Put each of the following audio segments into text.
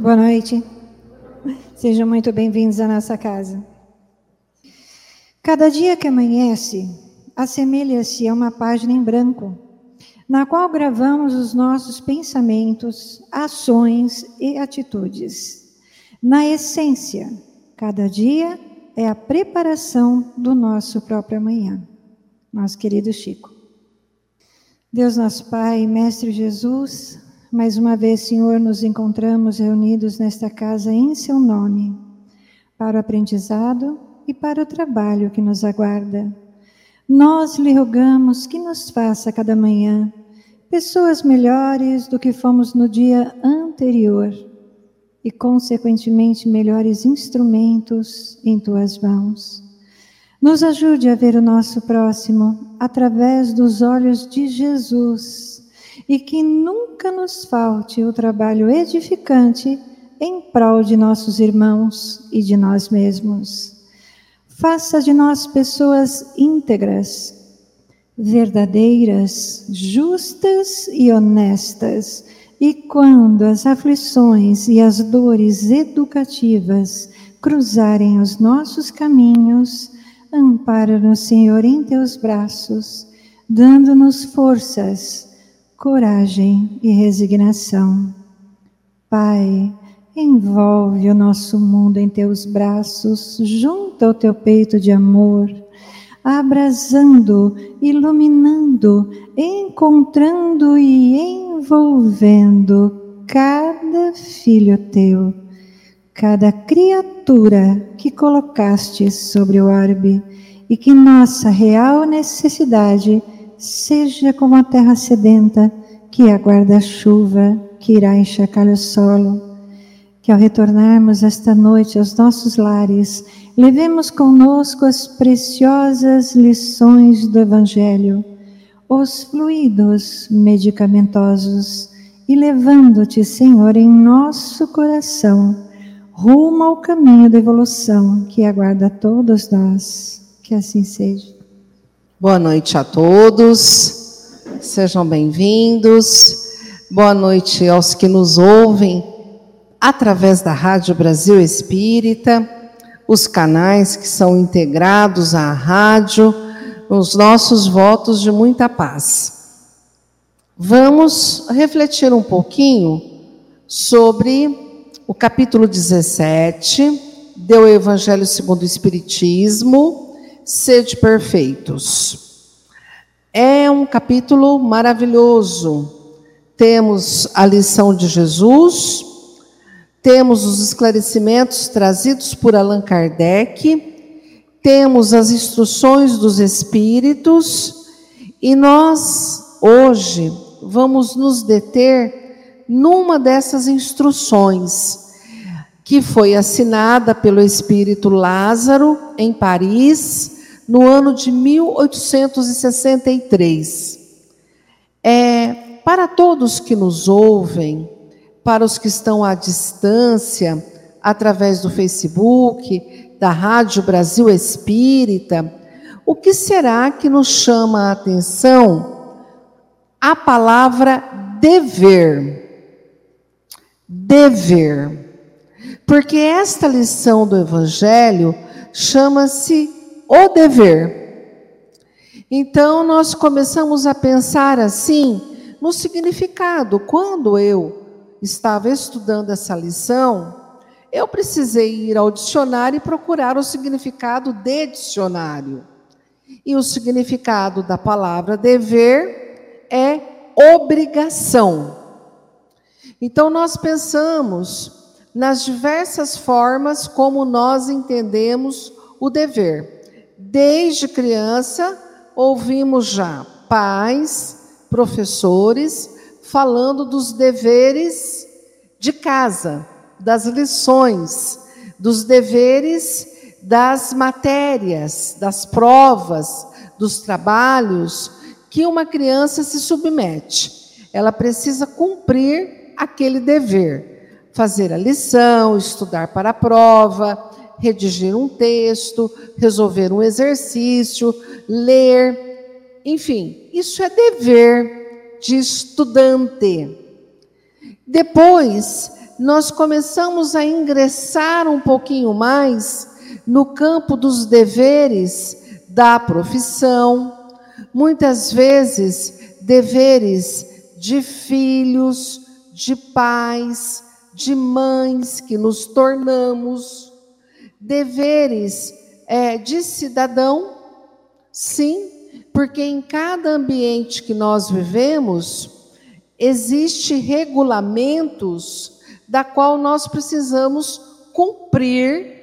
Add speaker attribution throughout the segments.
Speaker 1: Boa noite. Sejam muito bem-vindos à nossa casa. Cada dia que amanhece, assemelha-se a uma página em branco, na qual gravamos os nossos pensamentos, ações e atitudes. Na essência, cada dia é a preparação do nosso próprio amanhã. Nosso querido Chico. Deus, nosso Pai, Mestre Jesus, mais uma vez, Senhor, nos encontramos reunidos nesta casa em Seu nome, para o aprendizado e para o trabalho que nos aguarda. Nós lhe rogamos que nos faça cada manhã pessoas melhores do que fomos no dia anterior e, consequentemente, melhores instrumentos em tuas mãos. Nos ajude a ver o nosso próximo através dos olhos de Jesus e que nunca nos falte o trabalho edificante em prol de nossos irmãos e de nós mesmos. Faça de nós pessoas íntegras, verdadeiras, justas e honestas. E quando as aflições e as dores educativas cruzarem os nossos caminhos, ampara-nos, Senhor, em teus braços, dando-nos forças coragem e resignação. Pai, envolve o nosso mundo em teus braços, junto ao teu peito de amor, abrasando, iluminando, encontrando e envolvendo cada filho teu, cada criatura que colocaste sobre o orbe e que nossa real necessidade seja como a terra sedenta que aguarda a chuva que irá encharcar o solo. Que ao retornarmos esta noite aos nossos lares, levemos conosco as preciosas lições do Evangelho, os fluidos medicamentosos, e levando-te, Senhor, em nosso coração, rumo ao caminho da evolução que aguarda todos nós. Que assim seja.
Speaker 2: Boa noite a todos, sejam bem-vindos. Boa noite aos que nos ouvem através da Rádio Brasil Espírita, os canais que são integrados à rádio, os nossos votos de muita paz. Vamos refletir um pouquinho sobre o capítulo 17 do Evangelho segundo o Espiritismo sede perfeitos. É um capítulo maravilhoso. Temos a lição de Jesus, temos os esclarecimentos trazidos por Allan Kardec, temos as instruções dos Espíritos, e nós, hoje, vamos nos deter numa dessas instruções que foi assinada pelo espírito Lázaro em Paris no ano de 1863. É, para todos que nos ouvem, para os que estão à distância, através do Facebook, da Rádio Brasil Espírita, o que será que nos chama a atenção? A palavra dever. Dever. Porque esta lição do Evangelho chama-se o dever. Então, nós começamos a pensar assim no significado. Quando eu estava estudando essa lição, eu precisei ir ao dicionário e procurar o significado de dicionário. E o significado da palavra dever é obrigação. Então, nós pensamos nas diversas formas como nós entendemos o dever. Desde criança, ouvimos já pais, professores, falando dos deveres de casa, das lições, dos deveres das matérias, das provas, dos trabalhos que uma criança se submete. Ela precisa cumprir aquele dever fazer a lição, estudar para a prova, redigir um texto, resolver um exercício, ler, enfim, isso é dever de estudante. Depois, nós começamos a ingressar um pouquinho mais no campo dos deveres da profissão, muitas vezes deveres de filhos, de pais, de mães que nos tornamos, deveres é, de cidadão, sim, porque em cada ambiente que nós vivemos, existe regulamentos da qual nós precisamos cumprir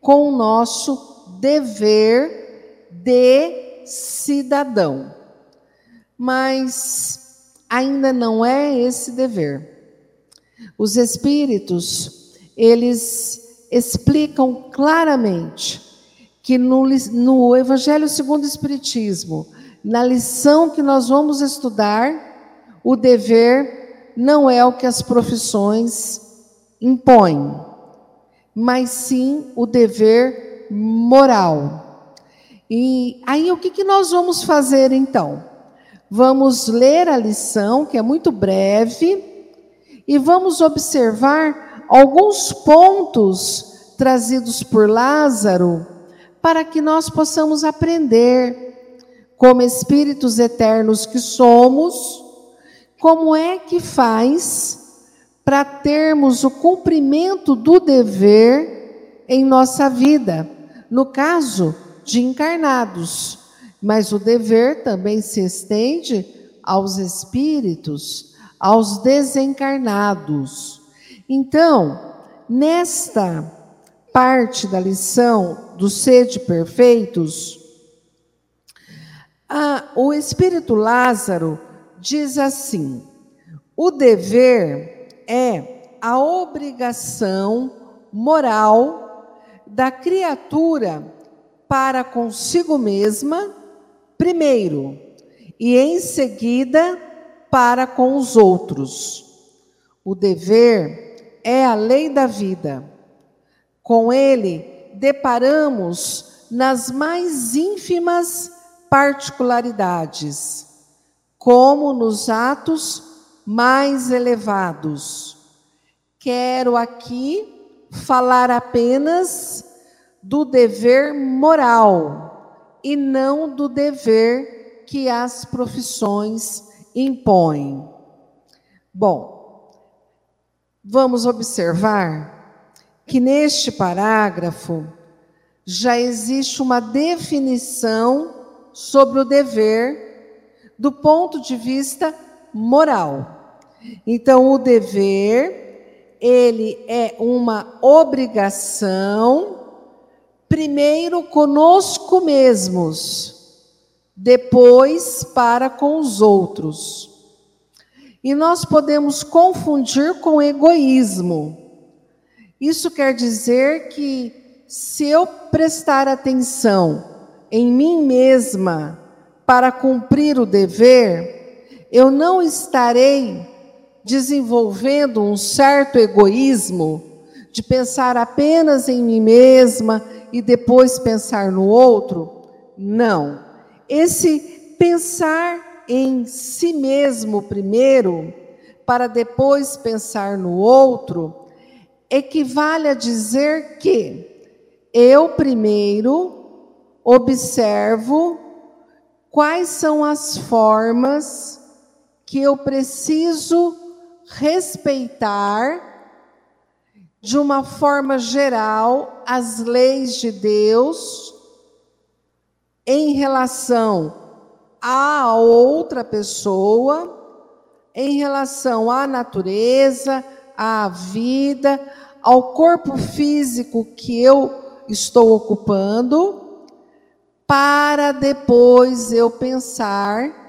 Speaker 2: com o nosso dever de cidadão. Mas ainda não é esse dever. Os espíritos, eles explicam claramente que no, no Evangelho segundo o Espiritismo, na lição que nós vamos estudar, o dever não é o que as profissões impõem, mas sim o dever moral. E aí o que, que nós vamos fazer então? Vamos ler a lição, que é muito breve, e vamos observar alguns pontos trazidos por Lázaro para que nós possamos aprender, como espíritos eternos que somos, como é que faz para termos o cumprimento do dever em nossa vida, no caso de encarnados, mas o dever também se estende aos espíritos, aos desencarnados. Então, nesta parte da lição do sede perfeitos, a, o Espírito Lázaro diz assim: o dever é a obrigação moral da criatura para consigo mesma, primeiro, e em seguida para com os outros. O dever é a lei da vida com ele, deparamos nas mais ínfimas particularidades, como nos atos mais elevados. Quero aqui falar apenas do dever moral e não do dever que as profissões impõem. Bom, vamos observar que neste parágrafo já existe uma definição sobre o dever do ponto de vista moral. Então, o dever, ele é uma obrigação, primeiro conosco mesmos, depois para com os outros. E nós podemos confundir com egoísmo. Isso quer dizer que se eu prestar atenção em mim mesma para cumprir o dever, eu não estarei desenvolvendo um certo egoísmo de pensar apenas em mim mesma e depois pensar no outro? Não. Esse pensar em si mesmo primeiro, para depois pensar no outro, equivale a dizer que eu primeiro observo quais são as formas que eu preciso respeitar de uma forma geral as leis de Deus em relação a outra pessoa, em relação à natureza, à vida, ao corpo físico que eu estou ocupando, para depois eu pensar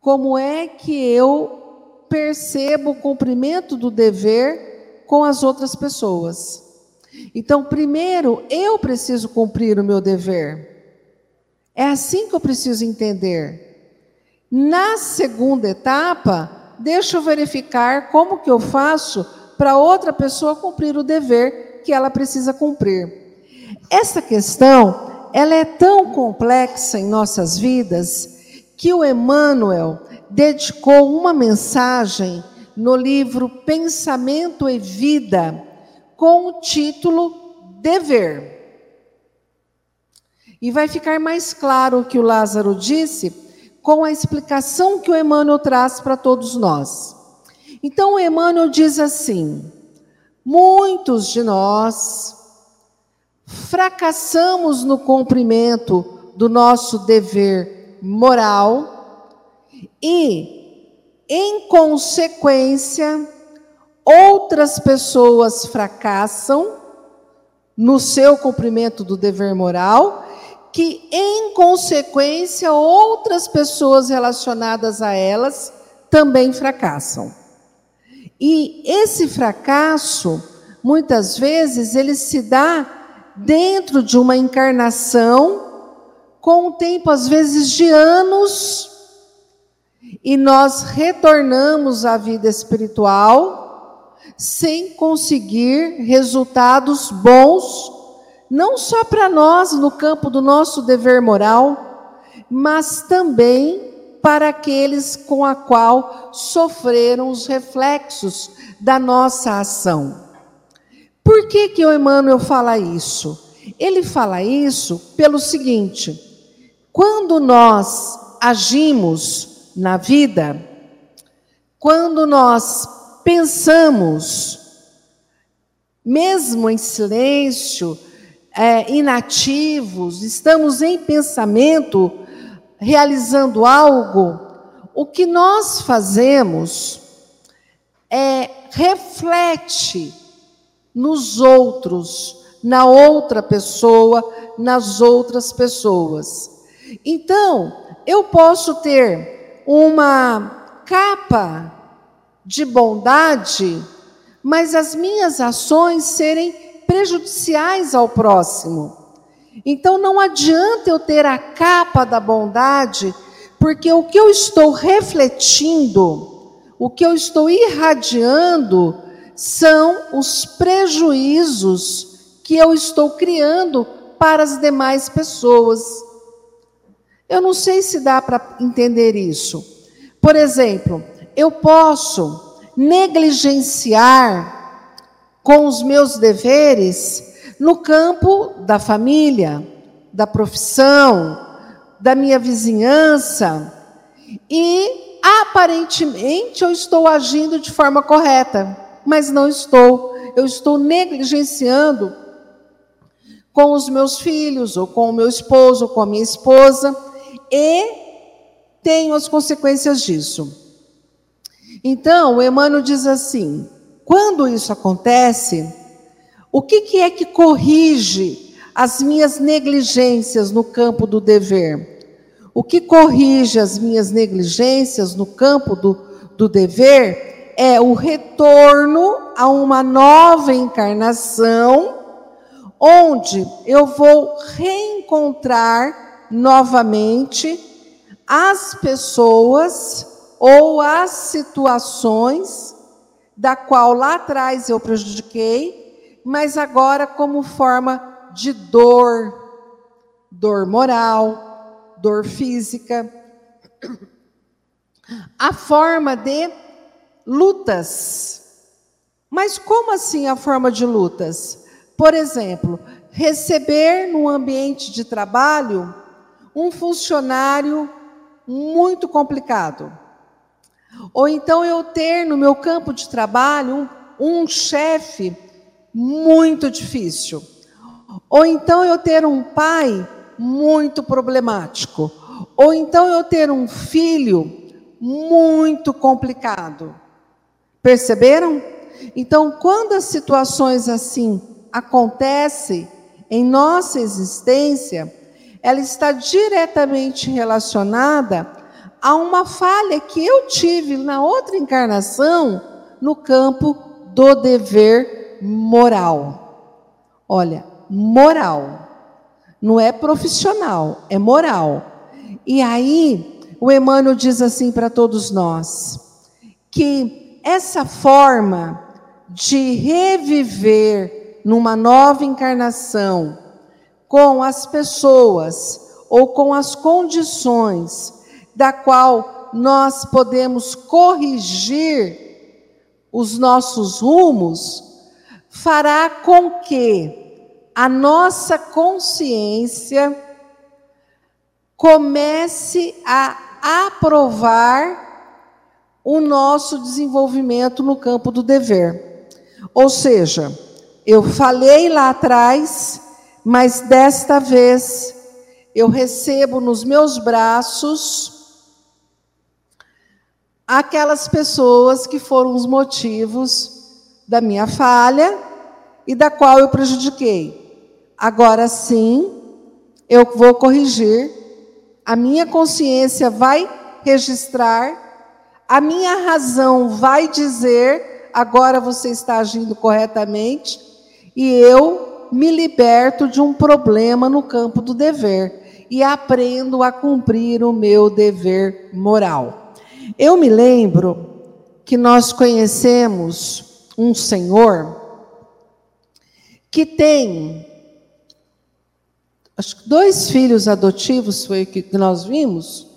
Speaker 2: como é que eu percebo o cumprimento do dever com as outras pessoas. Então, primeiro, eu preciso cumprir o meu dever. É assim que eu preciso entender. Na segunda etapa, deixa eu verificar como que eu faço para outra pessoa cumprir o dever que ela precisa cumprir. Essa questão, ela é tão complexa em nossas vidas que o Emmanuel dedicou uma mensagem no livro Pensamento e Vida, com o título Dever. E vai ficar mais claro o que o Lázaro disse com a explicação que o Emmanuel traz para todos nós. Então, o Emmanuel diz assim: muitos de nós fracassamos no cumprimento do nosso dever moral e, em consequência, outras pessoas fracassam no seu cumprimento do dever moral que, em consequência, outras pessoas relacionadas a elas também fracassam. E esse fracasso, muitas vezes, ele se dá dentro de uma encarnação, com o tempo, às vezes, de anos, e nós retornamos à vida espiritual sem conseguir resultados bons não só para nós no campo do nosso dever moral, mas também para aqueles com a qual sofreram os reflexos da nossa ação. Por que que o Emmanuel fala isso? Ele fala isso pelo seguinte: quando nós agimos na vida, quando nós pensamos, mesmo em silêncio, é, inativos, estamos em pensamento, realizando algo, o que nós fazemos é reflete nos outros, na outra pessoa, nas outras pessoas. Então, eu posso ter uma capa de bondade, mas as minhas ações serem prejudiciais ao próximo. Então não adianta eu ter a capa da bondade, porque o que eu estou refletindo, o que eu estou irradiando, são os prejuízos que eu estou criando para as demais pessoas. Eu não sei se dá para entender isso. Por exemplo, eu posso negligenciar com os meus deveres no campo da família, da profissão, da minha vizinhança, e aparentemente eu estou agindo de forma correta, mas não estou. Eu estou negligenciando com os meus filhos, ou com o meu esposo, ou com a minha esposa, e tenho as consequências disso. Então, o Emmanuel diz assim: quando isso acontece, o que, que é que corrige as minhas negligências no campo do dever? O que corrige as minhas negligências no campo do, do dever é o retorno a uma nova encarnação, onde eu vou reencontrar novamente as pessoas ou as situações da qual lá atrás eu prejudiquei, mas agora como forma de dor, dor moral, dor física, a forma de lutas. Mas como assim a forma de lutas? Por exemplo, receber no ambiente de trabalho um funcionário muito complicado ou então eu ter no meu campo de trabalho um, um chefe muito difícil. Ou então eu ter um pai muito problemático. Ou então eu ter um filho muito complicado. Perceberam? Então, quando as situações assim acontecem em nossa existência, ela está diretamente relacionada a uma falha que eu tive na outra encarnação no campo do dever moral. Olha, moral. Não é profissional, é moral. E aí, o Emmanuel diz assim para todos nós: que essa forma de reviver numa nova encarnação com as pessoas ou com as condições da qual nós podemos corrigir os nossos rumos, fará com que a nossa consciência comece a aprovar o nosso desenvolvimento no campo do dever. Ou seja, eu falei lá atrás, mas desta vez eu recebo nos meus braços aquelas pessoas que foram os motivos da minha falha e da qual eu prejudiquei. Agora sim, eu vou corrigir, a minha consciência vai registrar, a minha razão vai dizer, agora você está agindo corretamente, e eu me liberto de um problema no campo do dever e aprendo a cumprir o meu dever moral. Eu me lembro que nós conhecemos um senhor que tem acho que dois filhos adotivos foi o que nós vimos,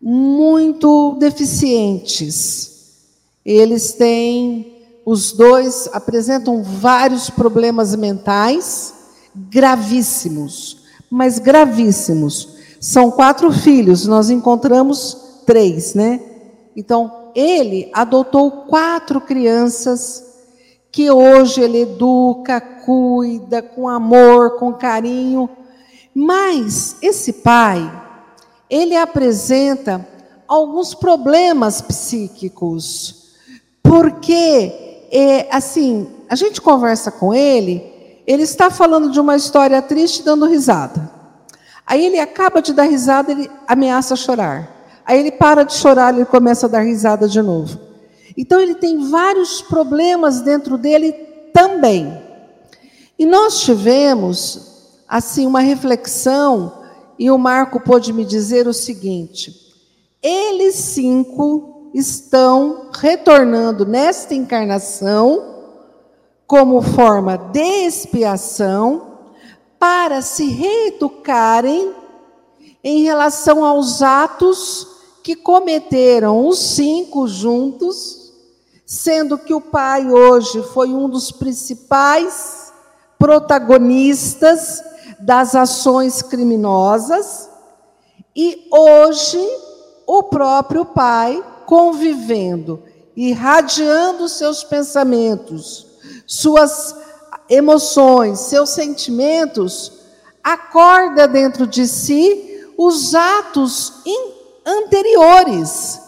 Speaker 2: muito deficientes. Eles têm os dois apresentam vários problemas mentais gravíssimos, mas gravíssimos. São quatro filhos, nós encontramos três, né? Então, ele adotou quatro crianças que hoje ele educa, cuida com amor, com carinho. Mas esse pai, ele apresenta alguns problemas psíquicos, porque, é, assim, a gente conversa com ele, ele está falando de uma história triste, dando risada. Aí ele acaba de dar risada, ele ameaça chorar. Aí ele para de chorar, ele começa a dar risada de novo. Então ele tem vários problemas dentro dele também. E nós tivemos assim uma reflexão e o Marco pôde me dizer o seguinte: eles cinco estão retornando nesta encarnação como forma de expiação para se reeducarem em relação aos atos que cometeram os cinco juntos, sendo que o pai hoje foi um dos principais protagonistas das ações criminosas, e hoje o próprio pai convivendo, irradiando seus pensamentos, suas emoções, seus sentimentos, acorda dentro de si os atos anteriores,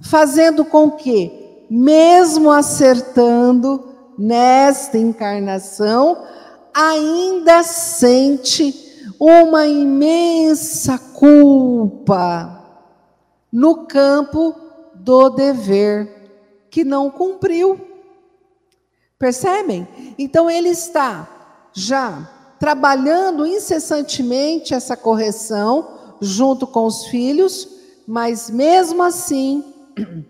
Speaker 2: fazendo com que, mesmo acertando nesta encarnação, ainda sente uma imensa culpa no campo do dever que não cumpriu. Percebem? Então ele está já trabalhando incessantemente essa correção junto com os filhos, mas mesmo assim,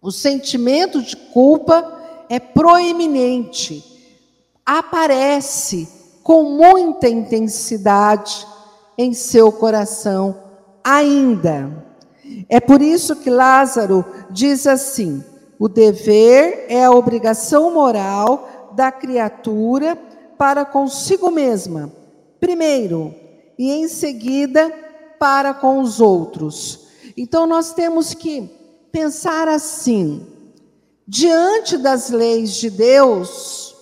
Speaker 2: o sentimento de culpa é proeminente, aparece com muita intensidade em seu coração ainda. É por isso que Lázaro diz assim: o dever é a obrigação moral da criatura para consigo mesma, primeiro, e em seguida para com os outros. Então nós temos que pensar assim: diante das leis de Deus,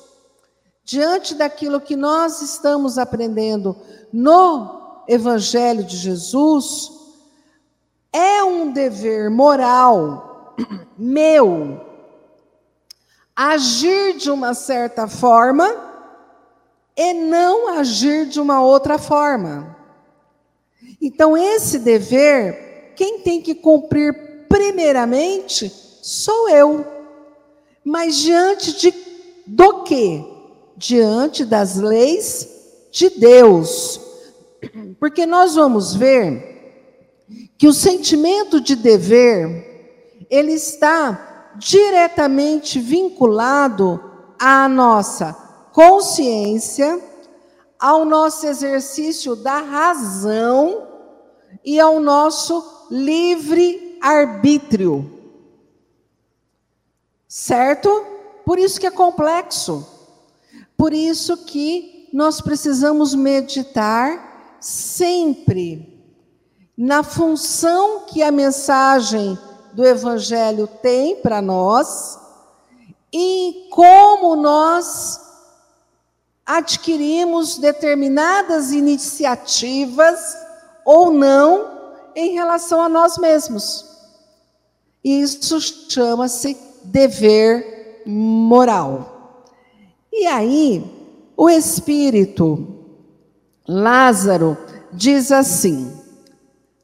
Speaker 2: diante daquilo que nós estamos aprendendo no Evangelho de Jesus, é um dever moral meu agir de uma certa forma e não agir de uma outra forma. Então, esse dever quem tem que cumprir primeiramente sou eu. Mas diante de do quê? Diante das leis de Deus. Porque nós vamos ver que o sentimento de dever ele está diretamente vinculado à nossa consciência, ao nosso exercício da razão e ao nosso livre arbítrio. Certo? Por isso que é complexo. Por isso que nós precisamos meditar sempre na função que a mensagem do Evangelho tem para nós e como nós adquirimos determinadas iniciativas ou não em relação a nós mesmos. Isso chama-se dever moral. E aí, o espírito Lázaro diz assim: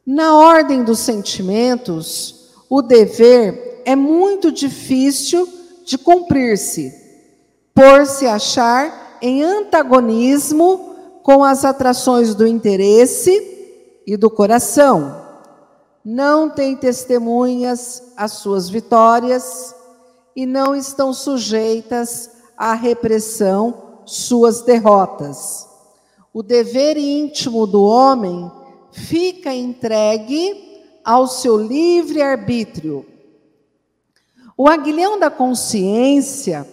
Speaker 2: na ordem dos sentimentos, o dever é muito difícil de cumprir-se, por se achar em antagonismo com as atrações do interesse e do coração. Não tem testemunhas às suas vitórias e não estão sujeitas à repressão suas derrotas. O dever íntimo do homem fica entregue ao seu livre arbítrio. O aguilhão da consciência,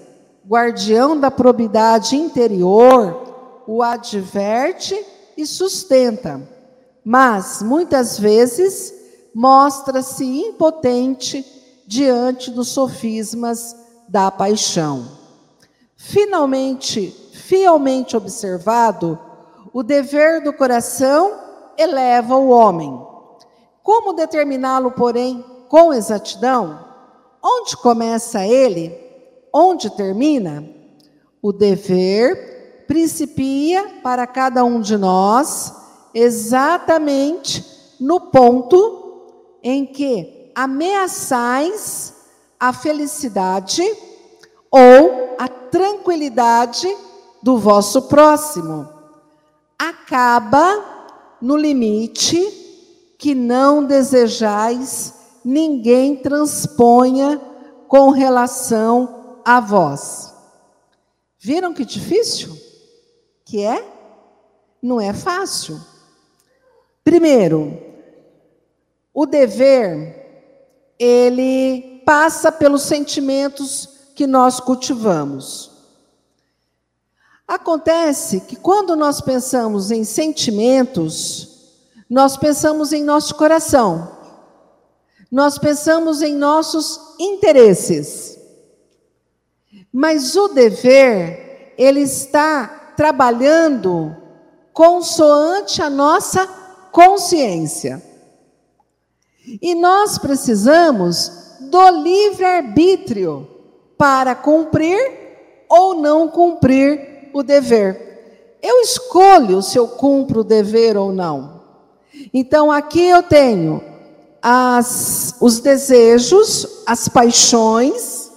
Speaker 2: guardião da probidade interior, o adverte e sustenta, mas muitas vezes mostra-se impotente diante dos sofismas da paixão. Finalmente, fielmente observado, o dever do coração eleva o homem. Como determiná-lo, porém, com exatidão? Onde começa ele? Onde termina? O dever principia para cada um de nós exatamente no ponto em que ameaçais a felicidade ou a tranquilidade do vosso próximo. Acaba no limite que não desejais ninguém transponha com relação a vós. Viram que difícil? Que é? Não é fácil. Primeiro, o dever, ele passa pelos sentimentos que nós cultivamos. Acontece que quando nós pensamos em sentimentos, nós pensamos em nosso coração, nós pensamos em nossos interesses. Mas o dever, ele está trabalhando consoante a nossa consciência. E nós precisamos do livre-arbítrio para cumprir ou não cumprir o dever. Eu escolho se eu cumpro o dever ou não. Então aqui eu tenho as, os desejos, as paixões,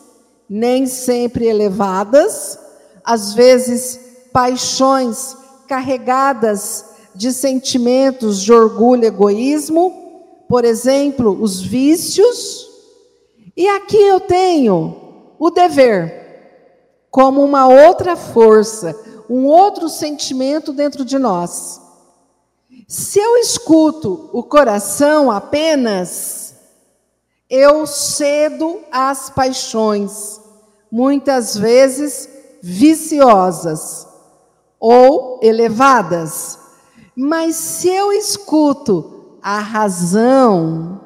Speaker 2: nem sempre elevadas, às vezes paixões carregadas de sentimentos de orgulho egoísmo, por exemplo, os vícios. E aqui eu tenho o dever como uma outra força, um outro sentimento dentro de nós. Se eu escuto o coração apenas, eu cedo às paixões, muitas vezes viciosas ou elevadas. Mas se eu escuto a razão,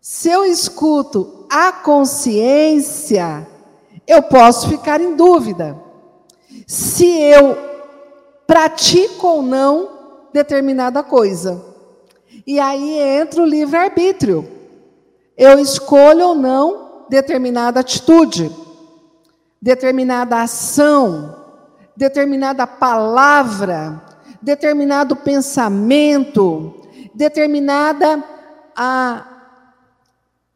Speaker 2: se eu escuto a consciência, eu posso ficar em dúvida se eu pratico ou não determinada coisa. E aí entra o livre-arbítrio. Eu escolho ou não determinada atitude, determinada ação, determinada palavra, determinado pensamento, determinada a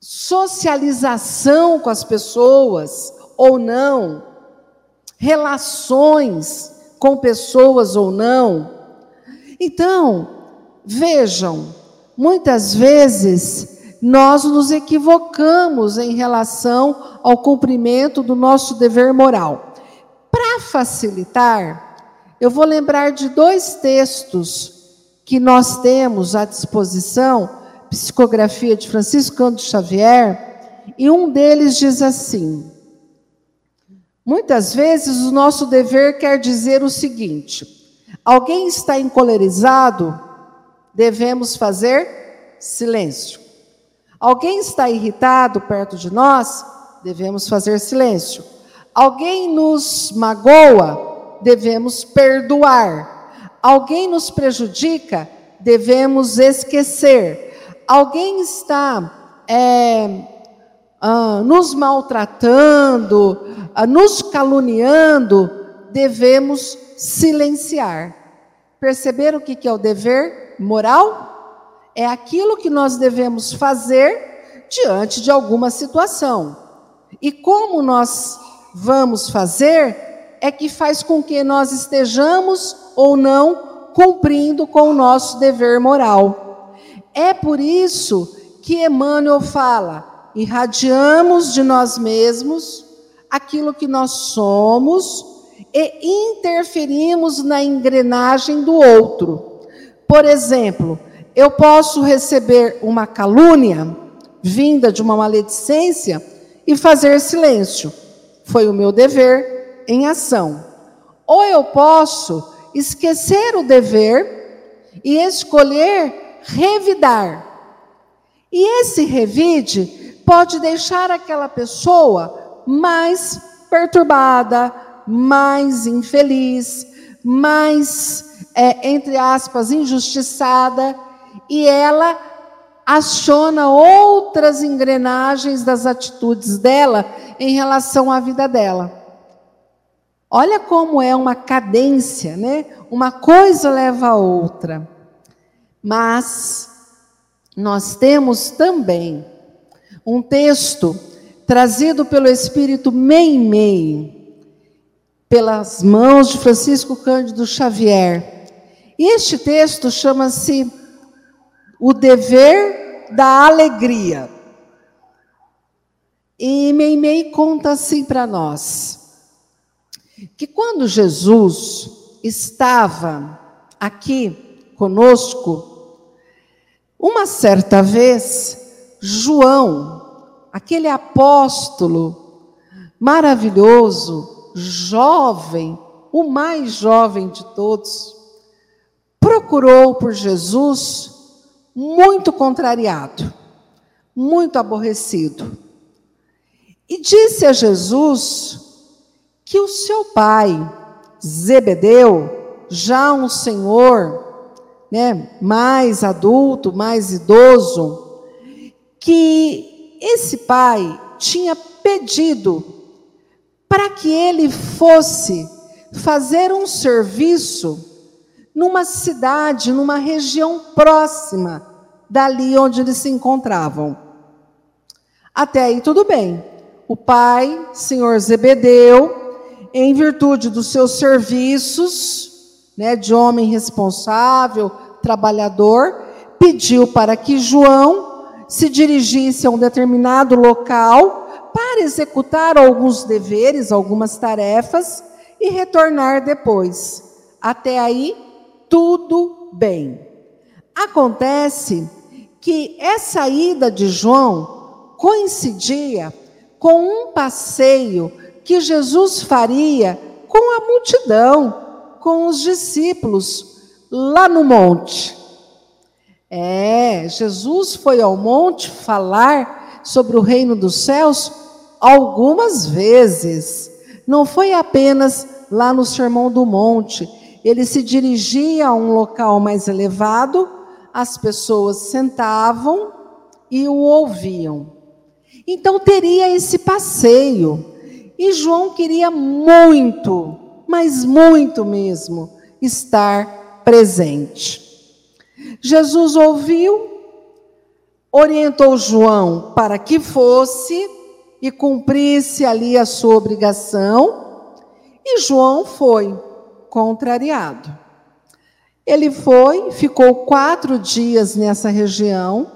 Speaker 2: socialização com as pessoas, ou não, relações com pessoas ou não. Então, vejam, muitas vezes nós nos equivocamos em relação ao cumprimento do nosso dever moral. Para facilitar, eu vou lembrar de dois textos que nós temos à disposição, psicografia de Francisco Cândido Xavier, e um deles diz assim: Muitas vezes o nosso dever quer dizer o seguinte: alguém está encolerizado, devemos fazer silêncio. Alguém está irritado perto de nós, devemos fazer silêncio. Alguém nos magoa, devemos perdoar. Alguém nos prejudica, devemos esquecer. Alguém está é, ah, nos maltratando, ah, nos caluniando, devemos silenciar. Perceber o que é o dever moral? É aquilo que nós devemos fazer diante de alguma situação. E como nós vamos fazer é que faz com que nós estejamos ou não cumprindo com o nosso dever moral. É por isso que Emmanuel fala: irradiamos de nós mesmos aquilo que nós somos e interferimos na engrenagem do outro. Por exemplo, eu posso receber uma calúnia vinda de uma maledicência e fazer silêncio. Foi o meu dever em ação. Ou eu posso esquecer o dever e escolher revidar. E esse revide pode deixar aquela pessoa mais perturbada, mais infeliz, mais, é, entre aspas, injustiçada, e ela aciona outras engrenagens das atitudes dela em relação à vida dela. Olha como é uma cadência, né? Uma coisa leva a outra. Mas nós temos também um texto trazido pelo Espírito Meimei, pelas mãos de Francisco Cândido Xavier. E este texto chama-se O Dever da Alegria. E Meimei conta assim para nós, que quando Jesus estava aqui conosco, uma certa vez, João, aquele apóstolo maravilhoso, jovem, o mais jovem de todos, procurou por Jesus muito contrariado, muito aborrecido. E disse a Jesus que o seu pai, Zebedeu, já um senhor, né, mais adulto, mais idoso, que esse pai tinha pedido para que ele fosse fazer um serviço numa cidade, numa região próxima dali onde eles se encontravam. Até aí tudo bem. O pai, senhor Zebedeu, em virtude dos seus serviços, né, de homem responsável, trabalhador, pediu para que João se dirigisse a um determinado local para executar alguns deveres, algumas tarefas e retornar depois. Até aí, tudo bem. Acontece que essa ida de João coincidia com um passeio que Jesus faria com a multidão, com os discípulos, lá no monte. É, Jesus foi ao monte falar sobre o reino dos céus algumas vezes. Não foi apenas lá no Sermão do Monte. Ele se dirigia a um local mais elevado, as pessoas sentavam e o ouviam. Então teria esse passeio. E João queria muito, mas muito mesmo, estar presente. Jesus ouviu, orientou João para que fosse e cumprisse ali a sua obrigação, e João foi, contrariado. Ele foi, ficou quatro dias nessa região,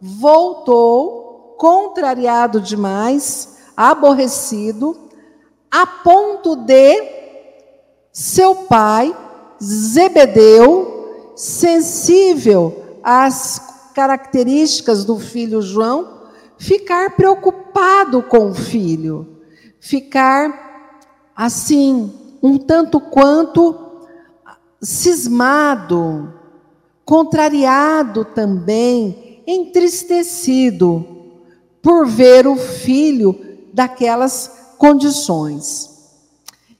Speaker 2: voltou, contrariado demais, aborrecido, a ponto de seu pai, Zebedeu, sensível às características do filho João, ficar preocupado com o filho, ficar assim, um tanto quanto cismado, contrariado também, entristecido por ver o filho daquelas condições.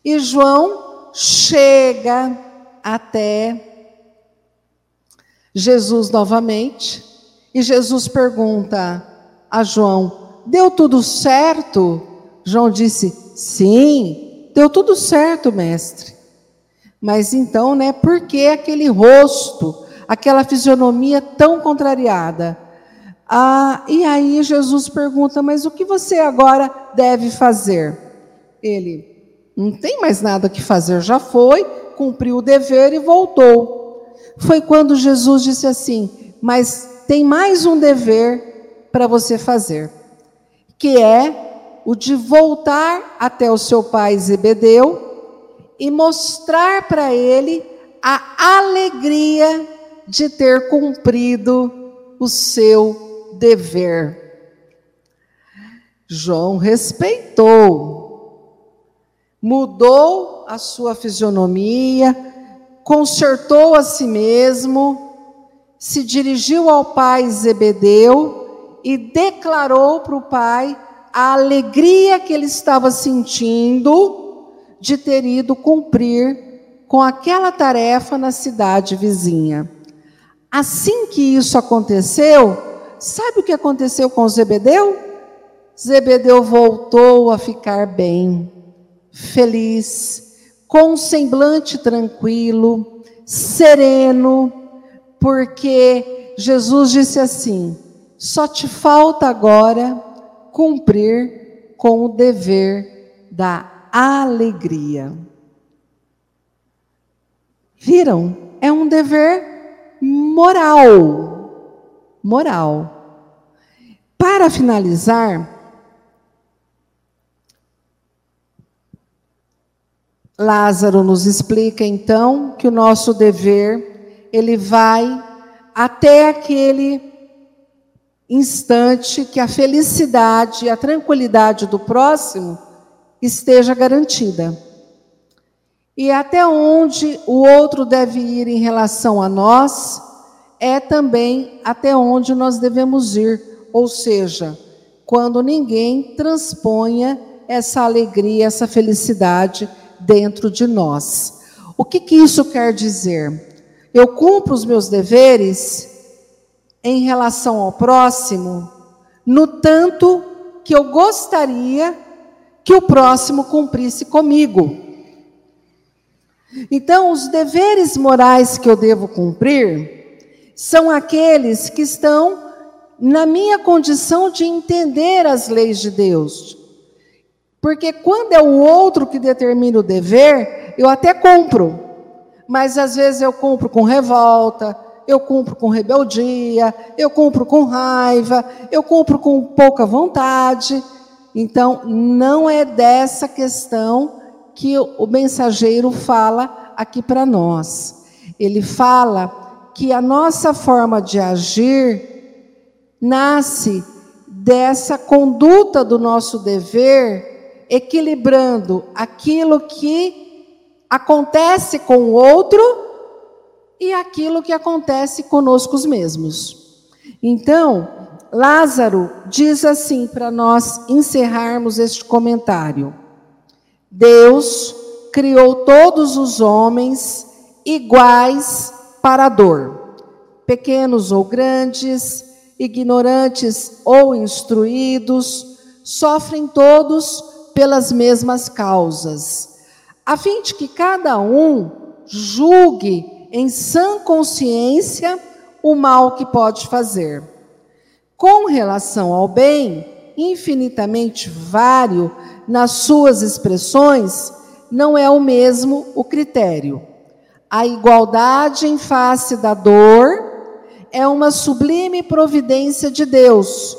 Speaker 2: E João chega até Jesus novamente, e Jesus pergunta a João: Deu tudo certo? João disse: Sim, deu tudo certo, mestre. Mas então, né, por que aquele rosto, aquela fisionomia tão contrariada? Ah, e aí Jesus pergunta: Mas o que você agora deve fazer? Ele: Não tem mais nada que fazer, já foi, cumpriu o dever e voltou. Foi quando Jesus disse assim: Mas tem mais um dever para você fazer, que é o de voltar até o seu pai Zebedeu e mostrar para ele a alegria de ter cumprido o seu dever. João respeitou, mudou a sua fisionomia, consertou a si mesmo se dirigiu ao pai Zebedeu e declarou para o pai a alegria que ele estava sentindo de ter ido cumprir com aquela tarefa na cidade vizinha. Assim que isso aconteceu, sabe o que aconteceu com Zebedeu? Zebedeu voltou a ficar bem, feliz, com um semblante tranquilo, sereno, porque Jesus disse assim: só te falta agora cumprir com o dever da alegria. Viram? É um dever moral. Moral. Para finalizar, Lázaro nos explica então que o nosso dever ele vai até aquele instante que a felicidade e a tranquilidade do próximo esteja garantida. E até onde o outro deve ir em relação a nós, é também até onde nós devemos ir, ou seja, quando ninguém transponha essa alegria, essa felicidade dentro de nós. O que, que isso quer dizer? Eu cumpro os meus deveres em relação ao próximo, no tanto que eu gostaria que o próximo cumprisse comigo. Então, os deveres morais que eu devo cumprir são aqueles que estão na minha condição de entender as leis de Deus. Porque quando é o outro que determina o dever, eu até cumpro mas às vezes eu cumpro com revolta, eu cumpro com rebeldia, eu cumpro com raiva, eu cumpro com pouca vontade. Então, não é dessa questão que o mensageiro fala aqui para nós. Ele fala que a nossa forma de agir nasce dessa conduta do nosso dever, equilibrando aquilo que acontece com o outro e aquilo que acontece conosco mesmos. Então, Lázaro diz assim para nós encerrarmos este comentário: Deus criou todos os homens iguais para a dor, pequenos ou grandes, ignorantes ou instruídos, sofrem todos pelas mesmas causas a fim de que cada um julgue em sã consciência o mal que pode fazer. Com relação ao bem, infinitamente vário nas suas expressões, não é o mesmo o critério. A igualdade em face da dor é uma sublime providência de Deus,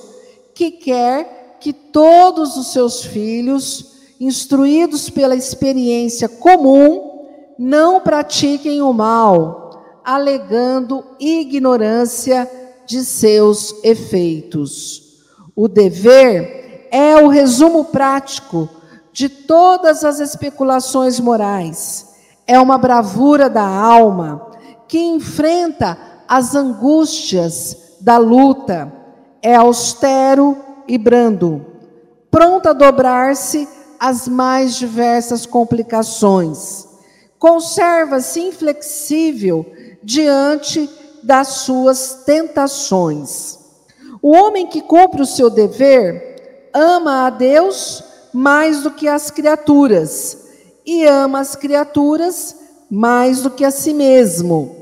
Speaker 2: que quer que todos os seus filhos instruídos pela experiência comum, não pratiquem o mal, alegando ignorância de seus efeitos. O dever é o resumo prático de todas as especulações morais. É uma bravura da alma que enfrenta as angústias da luta. É austero e brando, pronto a dobrar-se às mais diversas complicações. Conserva-se inflexível diante das suas tentações. O homem que cumpre o seu dever ama a Deus mais do que as criaturas e ama as criaturas mais do que a si mesmo.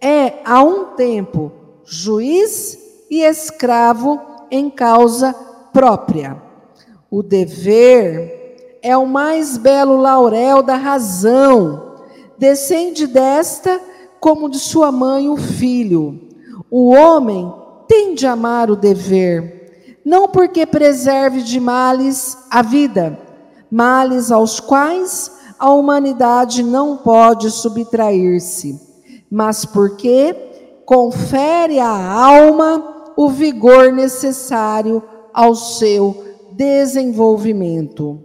Speaker 2: É a um tempo juiz e escravo em causa própria. O dever é o mais belo laurel da razão, descende desta como de sua mãe o filho. O homem tem de amar o dever, não porque preserve de males a vida, males aos quais a humanidade não pode subtrair-se, mas porque confere à alma o vigor necessário ao seu desenvolvimento.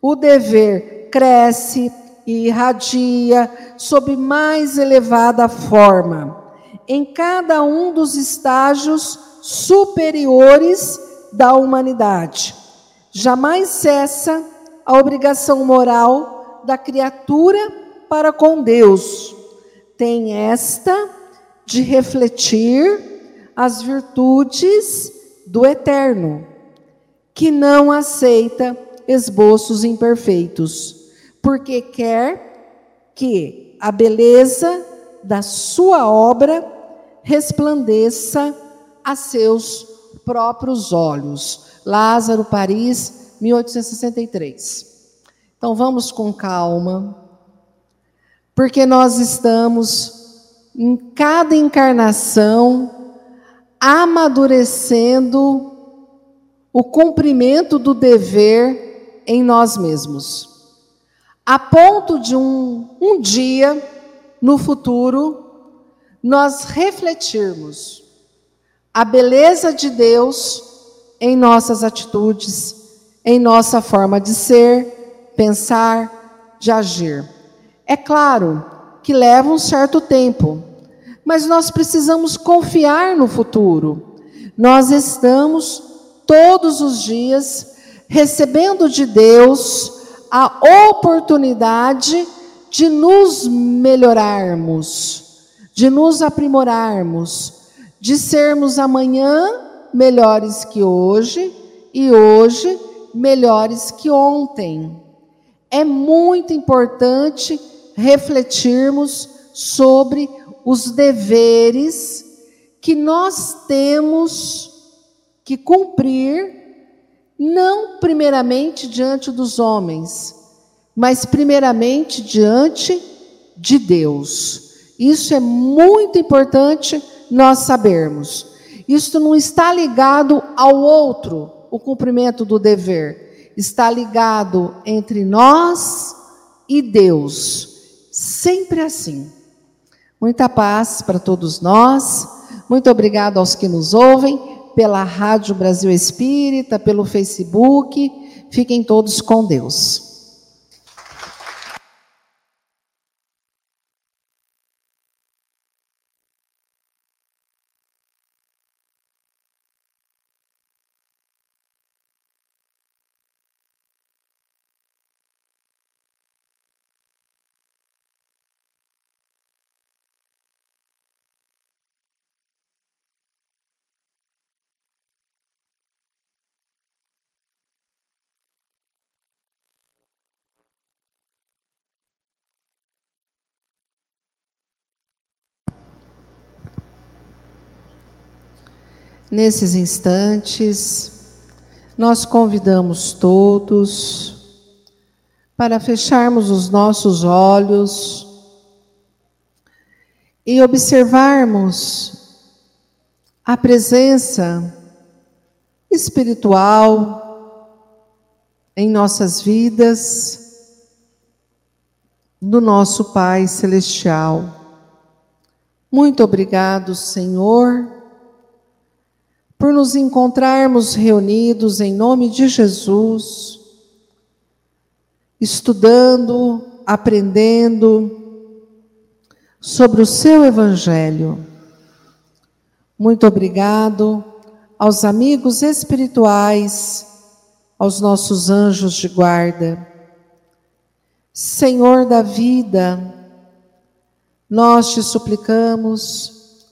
Speaker 2: O dever cresce e irradia sob mais elevada forma, em cada um dos estágios superiores da humanidade. Jamais cessa a obrigação moral da criatura para com Deus. Tem esta de refletir as virtudes do eterno, que não aceita esboços imperfeitos porque quer que a beleza da sua obra resplandeça a seus próprios olhos. Lázaro, Paris, 1863. Então vamos com calma, porque nós estamos em cada encarnação amadurecendo o cumprimento do dever em nós mesmos. A ponto de um, um dia, no futuro, nós refletirmos a beleza de Deus em nossas atitudes, em nossa forma de ser, pensar, de agir. É claro que leva um certo tempo, mas nós precisamos confiar no futuro. Nós estamos todos os dias recebendo de Deus a oportunidade de nos melhorarmos, de nos aprimorarmos, de sermos amanhã melhores que hoje e hoje melhores que ontem. É muito importante refletirmos sobre os deveres que nós temos que cumprir não primeiramente diante dos homens, mas primeiramente diante de Deus. Isso é muito importante nós sabermos. Isso não está ligado ao outro, o cumprimento do dever. Está ligado entre nós e Deus. Sempre assim. Muita paz para todos nós. Muito obrigado aos que nos ouvem pela Rádio Brasil Espírita, pelo Facebook. Fiquem todos com Deus. Nesses instantes, nós convidamos todos para fecharmos os nossos olhos e observarmos a presença espiritual em nossas vidas do nosso Pai Celestial. Muito obrigado, Senhor por nos encontrarmos reunidos em nome de Jesus, estudando, aprendendo sobre o seu Evangelho. Muito obrigado aos amigos espirituais, aos nossos anjos de guarda. Senhor da vida, nós te suplicamos,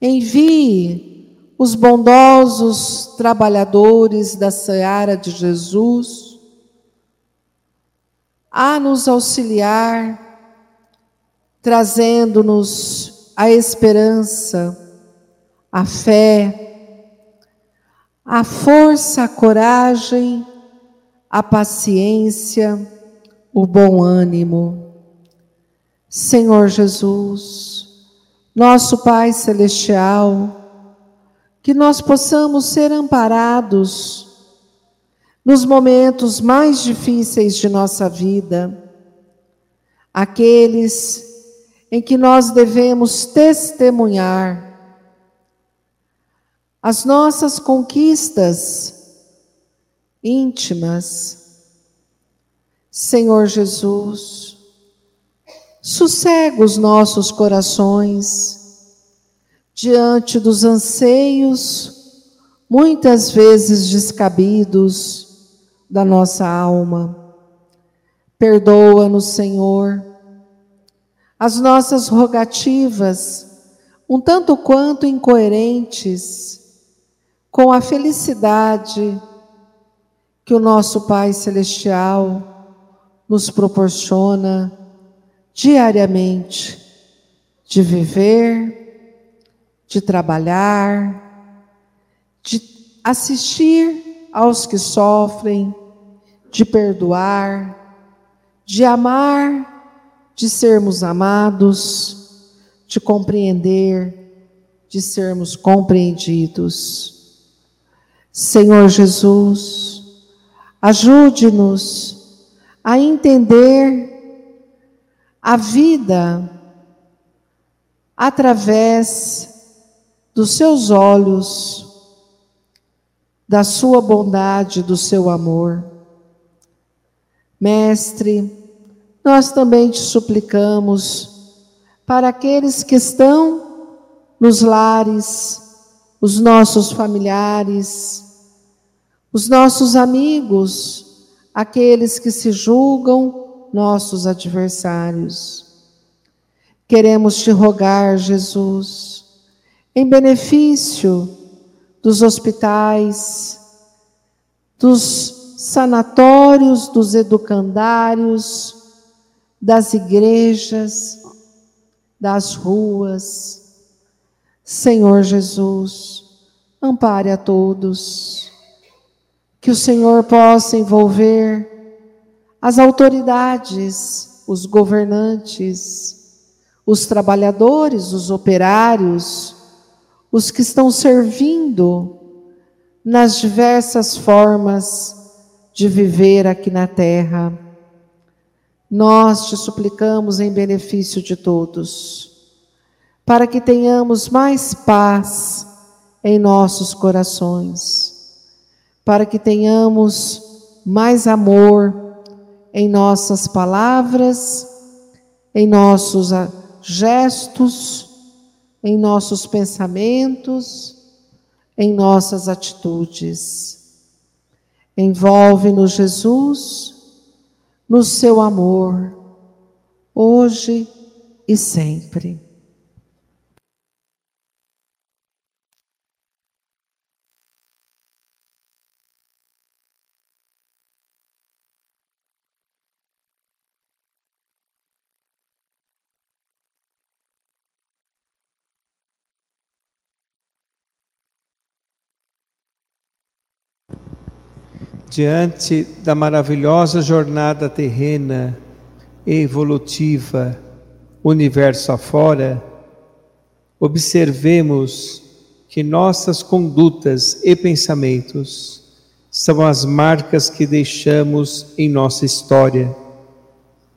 Speaker 2: envie os bondosos trabalhadores da seara de Jesus a nos auxiliar, trazendo-nos a esperança, a fé, a força, a coragem, a paciência, o bom ânimo. Senhor Jesus, nosso Pai Celestial, que nós possamos ser amparados nos momentos mais difíceis de nossa vida, aqueles em que nós devemos testemunhar as nossas conquistas íntimas, Senhor Jesus, sossega os nossos corações diante dos anseios, muitas vezes descabidos, da nossa alma. Perdoa-nos, Senhor, as nossas rogativas, um tanto quanto incoerentes, com a felicidade que o nosso Pai Celestial nos proporciona diariamente de viver, de trabalhar, de assistir aos que sofrem, de perdoar, de amar, de sermos amados, de compreender, de sermos compreendidos. Senhor Jesus, ajude-nos a entender a vida através dos seus olhos, da sua bondade, do seu amor. Mestre, nós também te suplicamos para aqueles que estão nos lares, os nossos familiares, os nossos amigos, aqueles que se julgam nossos adversários. Queremos te rogar, Jesus, em benefício dos hospitais, dos sanatórios, dos educandários, das igrejas, das ruas. Senhor Jesus, ampare a todos que o Senhor possa envolver as autoridades, os governantes, os trabalhadores, os operários, os que estão servindo nas diversas formas de viver aqui na terra. Nós te suplicamos em benefício de todos, para que tenhamos mais paz em nossos corações para que tenhamos mais amor em nossas palavras, em nossos gestos, em nossos pensamentos, em nossas atitudes. Envolve-nos, Jesus, no seu amor, hoje e sempre.
Speaker 3: Diante da maravilhosa jornada terrena e evolutiva, universo afora, observemos que nossas condutas e pensamentos são as marcas que deixamos em nossa história.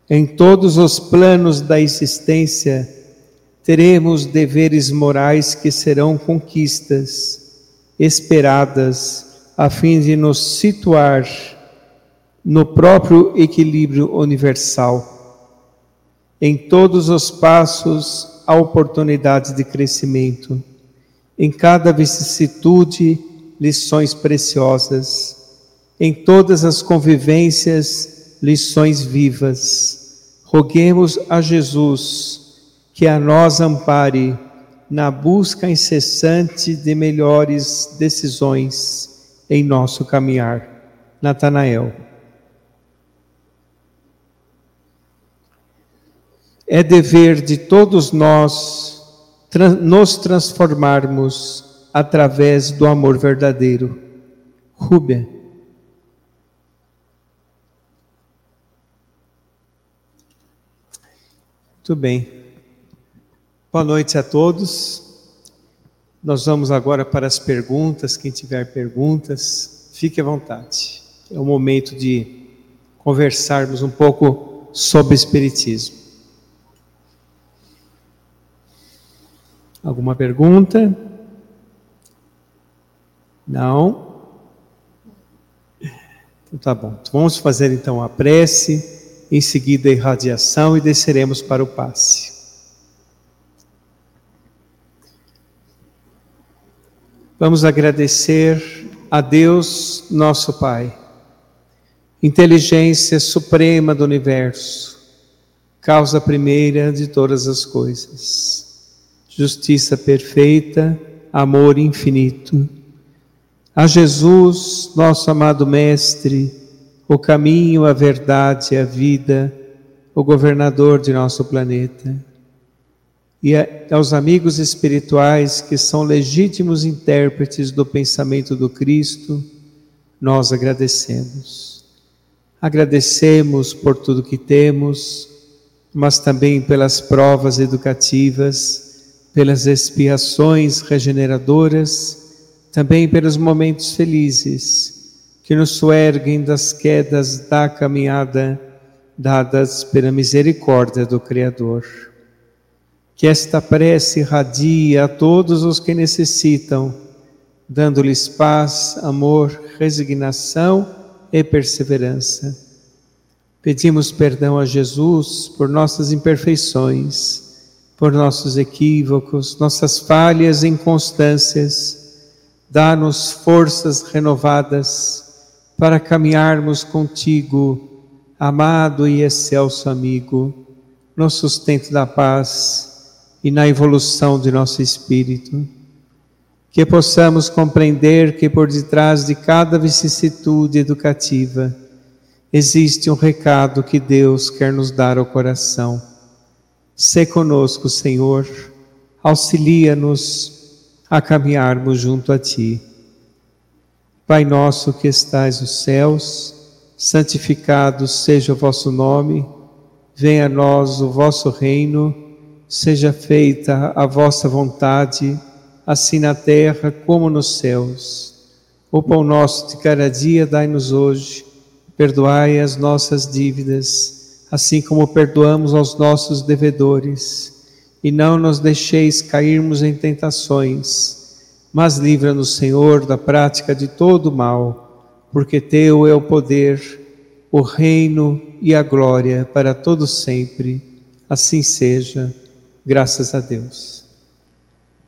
Speaker 3: Em todos os planos da existência, teremos deveres morais que serão conquistas esperadas a fim de nos situar no próprio equilíbrio universal. Em todos os passos há oportunidades de crescimento. Em cada vicissitude, lições preciosas. Em todas as convivências, lições vivas. Roguemos a Jesus que a nós ampare na busca incessante de melhores decisões em nosso caminhar. Natanael. É dever de todos nós nos transformarmos através do amor verdadeiro. Rubem. Muito bem. Boa noite a todos. Nós vamos agora para as perguntas. Quem tiver perguntas, fique à vontade. É o momento de conversarmos um pouco sobre Espiritismo. Alguma pergunta? Não? Então tá bom. Vamos fazer então a prece, em seguida a irradiação e desceremos para o passe. Vamos agradecer a Deus, nosso Pai, inteligência suprema do universo, causa primeira de todas as coisas justiça perfeita, amor infinito. A Jesus, nosso amado Mestre, o caminho, a verdade e a vida, o governador de nosso planeta. E aos amigos espirituais que são legítimos intérpretes do pensamento do Cristo, nós agradecemos. Agradecemos por tudo que temos, mas também pelas provas educativas pelas expiações regeneradoras, também pelos momentos felizes que nos suerguem das quedas da caminhada dadas pela misericórdia do Criador. Que esta prece irradie a todos os que necessitam, dando-lhes paz, amor, resignação e perseverança. Pedimos perdão a Jesus por nossas imperfeições por nossos equívocos, nossas falhas e inconstâncias. Dá-nos forças renovadas para caminharmos contigo, amado e excelso amigo, no sustento da paz e na evolução de nosso espírito. Que possamos compreender que por detrás de cada vicissitude educativa existe um recado que Deus quer nos dar ao coração Sê conosco, Senhor, auxilia-nos a caminharmos junto a Ti. Pai nosso que estais nos céus, santificado seja o vosso nome, venha a nós o vosso reino, seja feita a vossa vontade, assim na terra como nos céus. O pão nosso de cada dia dai-nos hoje, perdoai as nossas dívidas, assim como perdoamos aos nossos devedores, e não nos deixeis cairmos em tentações, mas livra-nos, Senhor, da prática de todo mal, porque teu é o poder, o reino e a glória para todo sempre. Assim seja. Graças a Deus.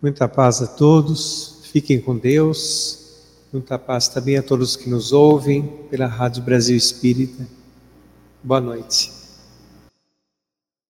Speaker 3: Muita paz a todos. Fiquem com Deus. Muita paz também a todos que nos ouvem pela Rádio Brasil Espírita. Boa noite.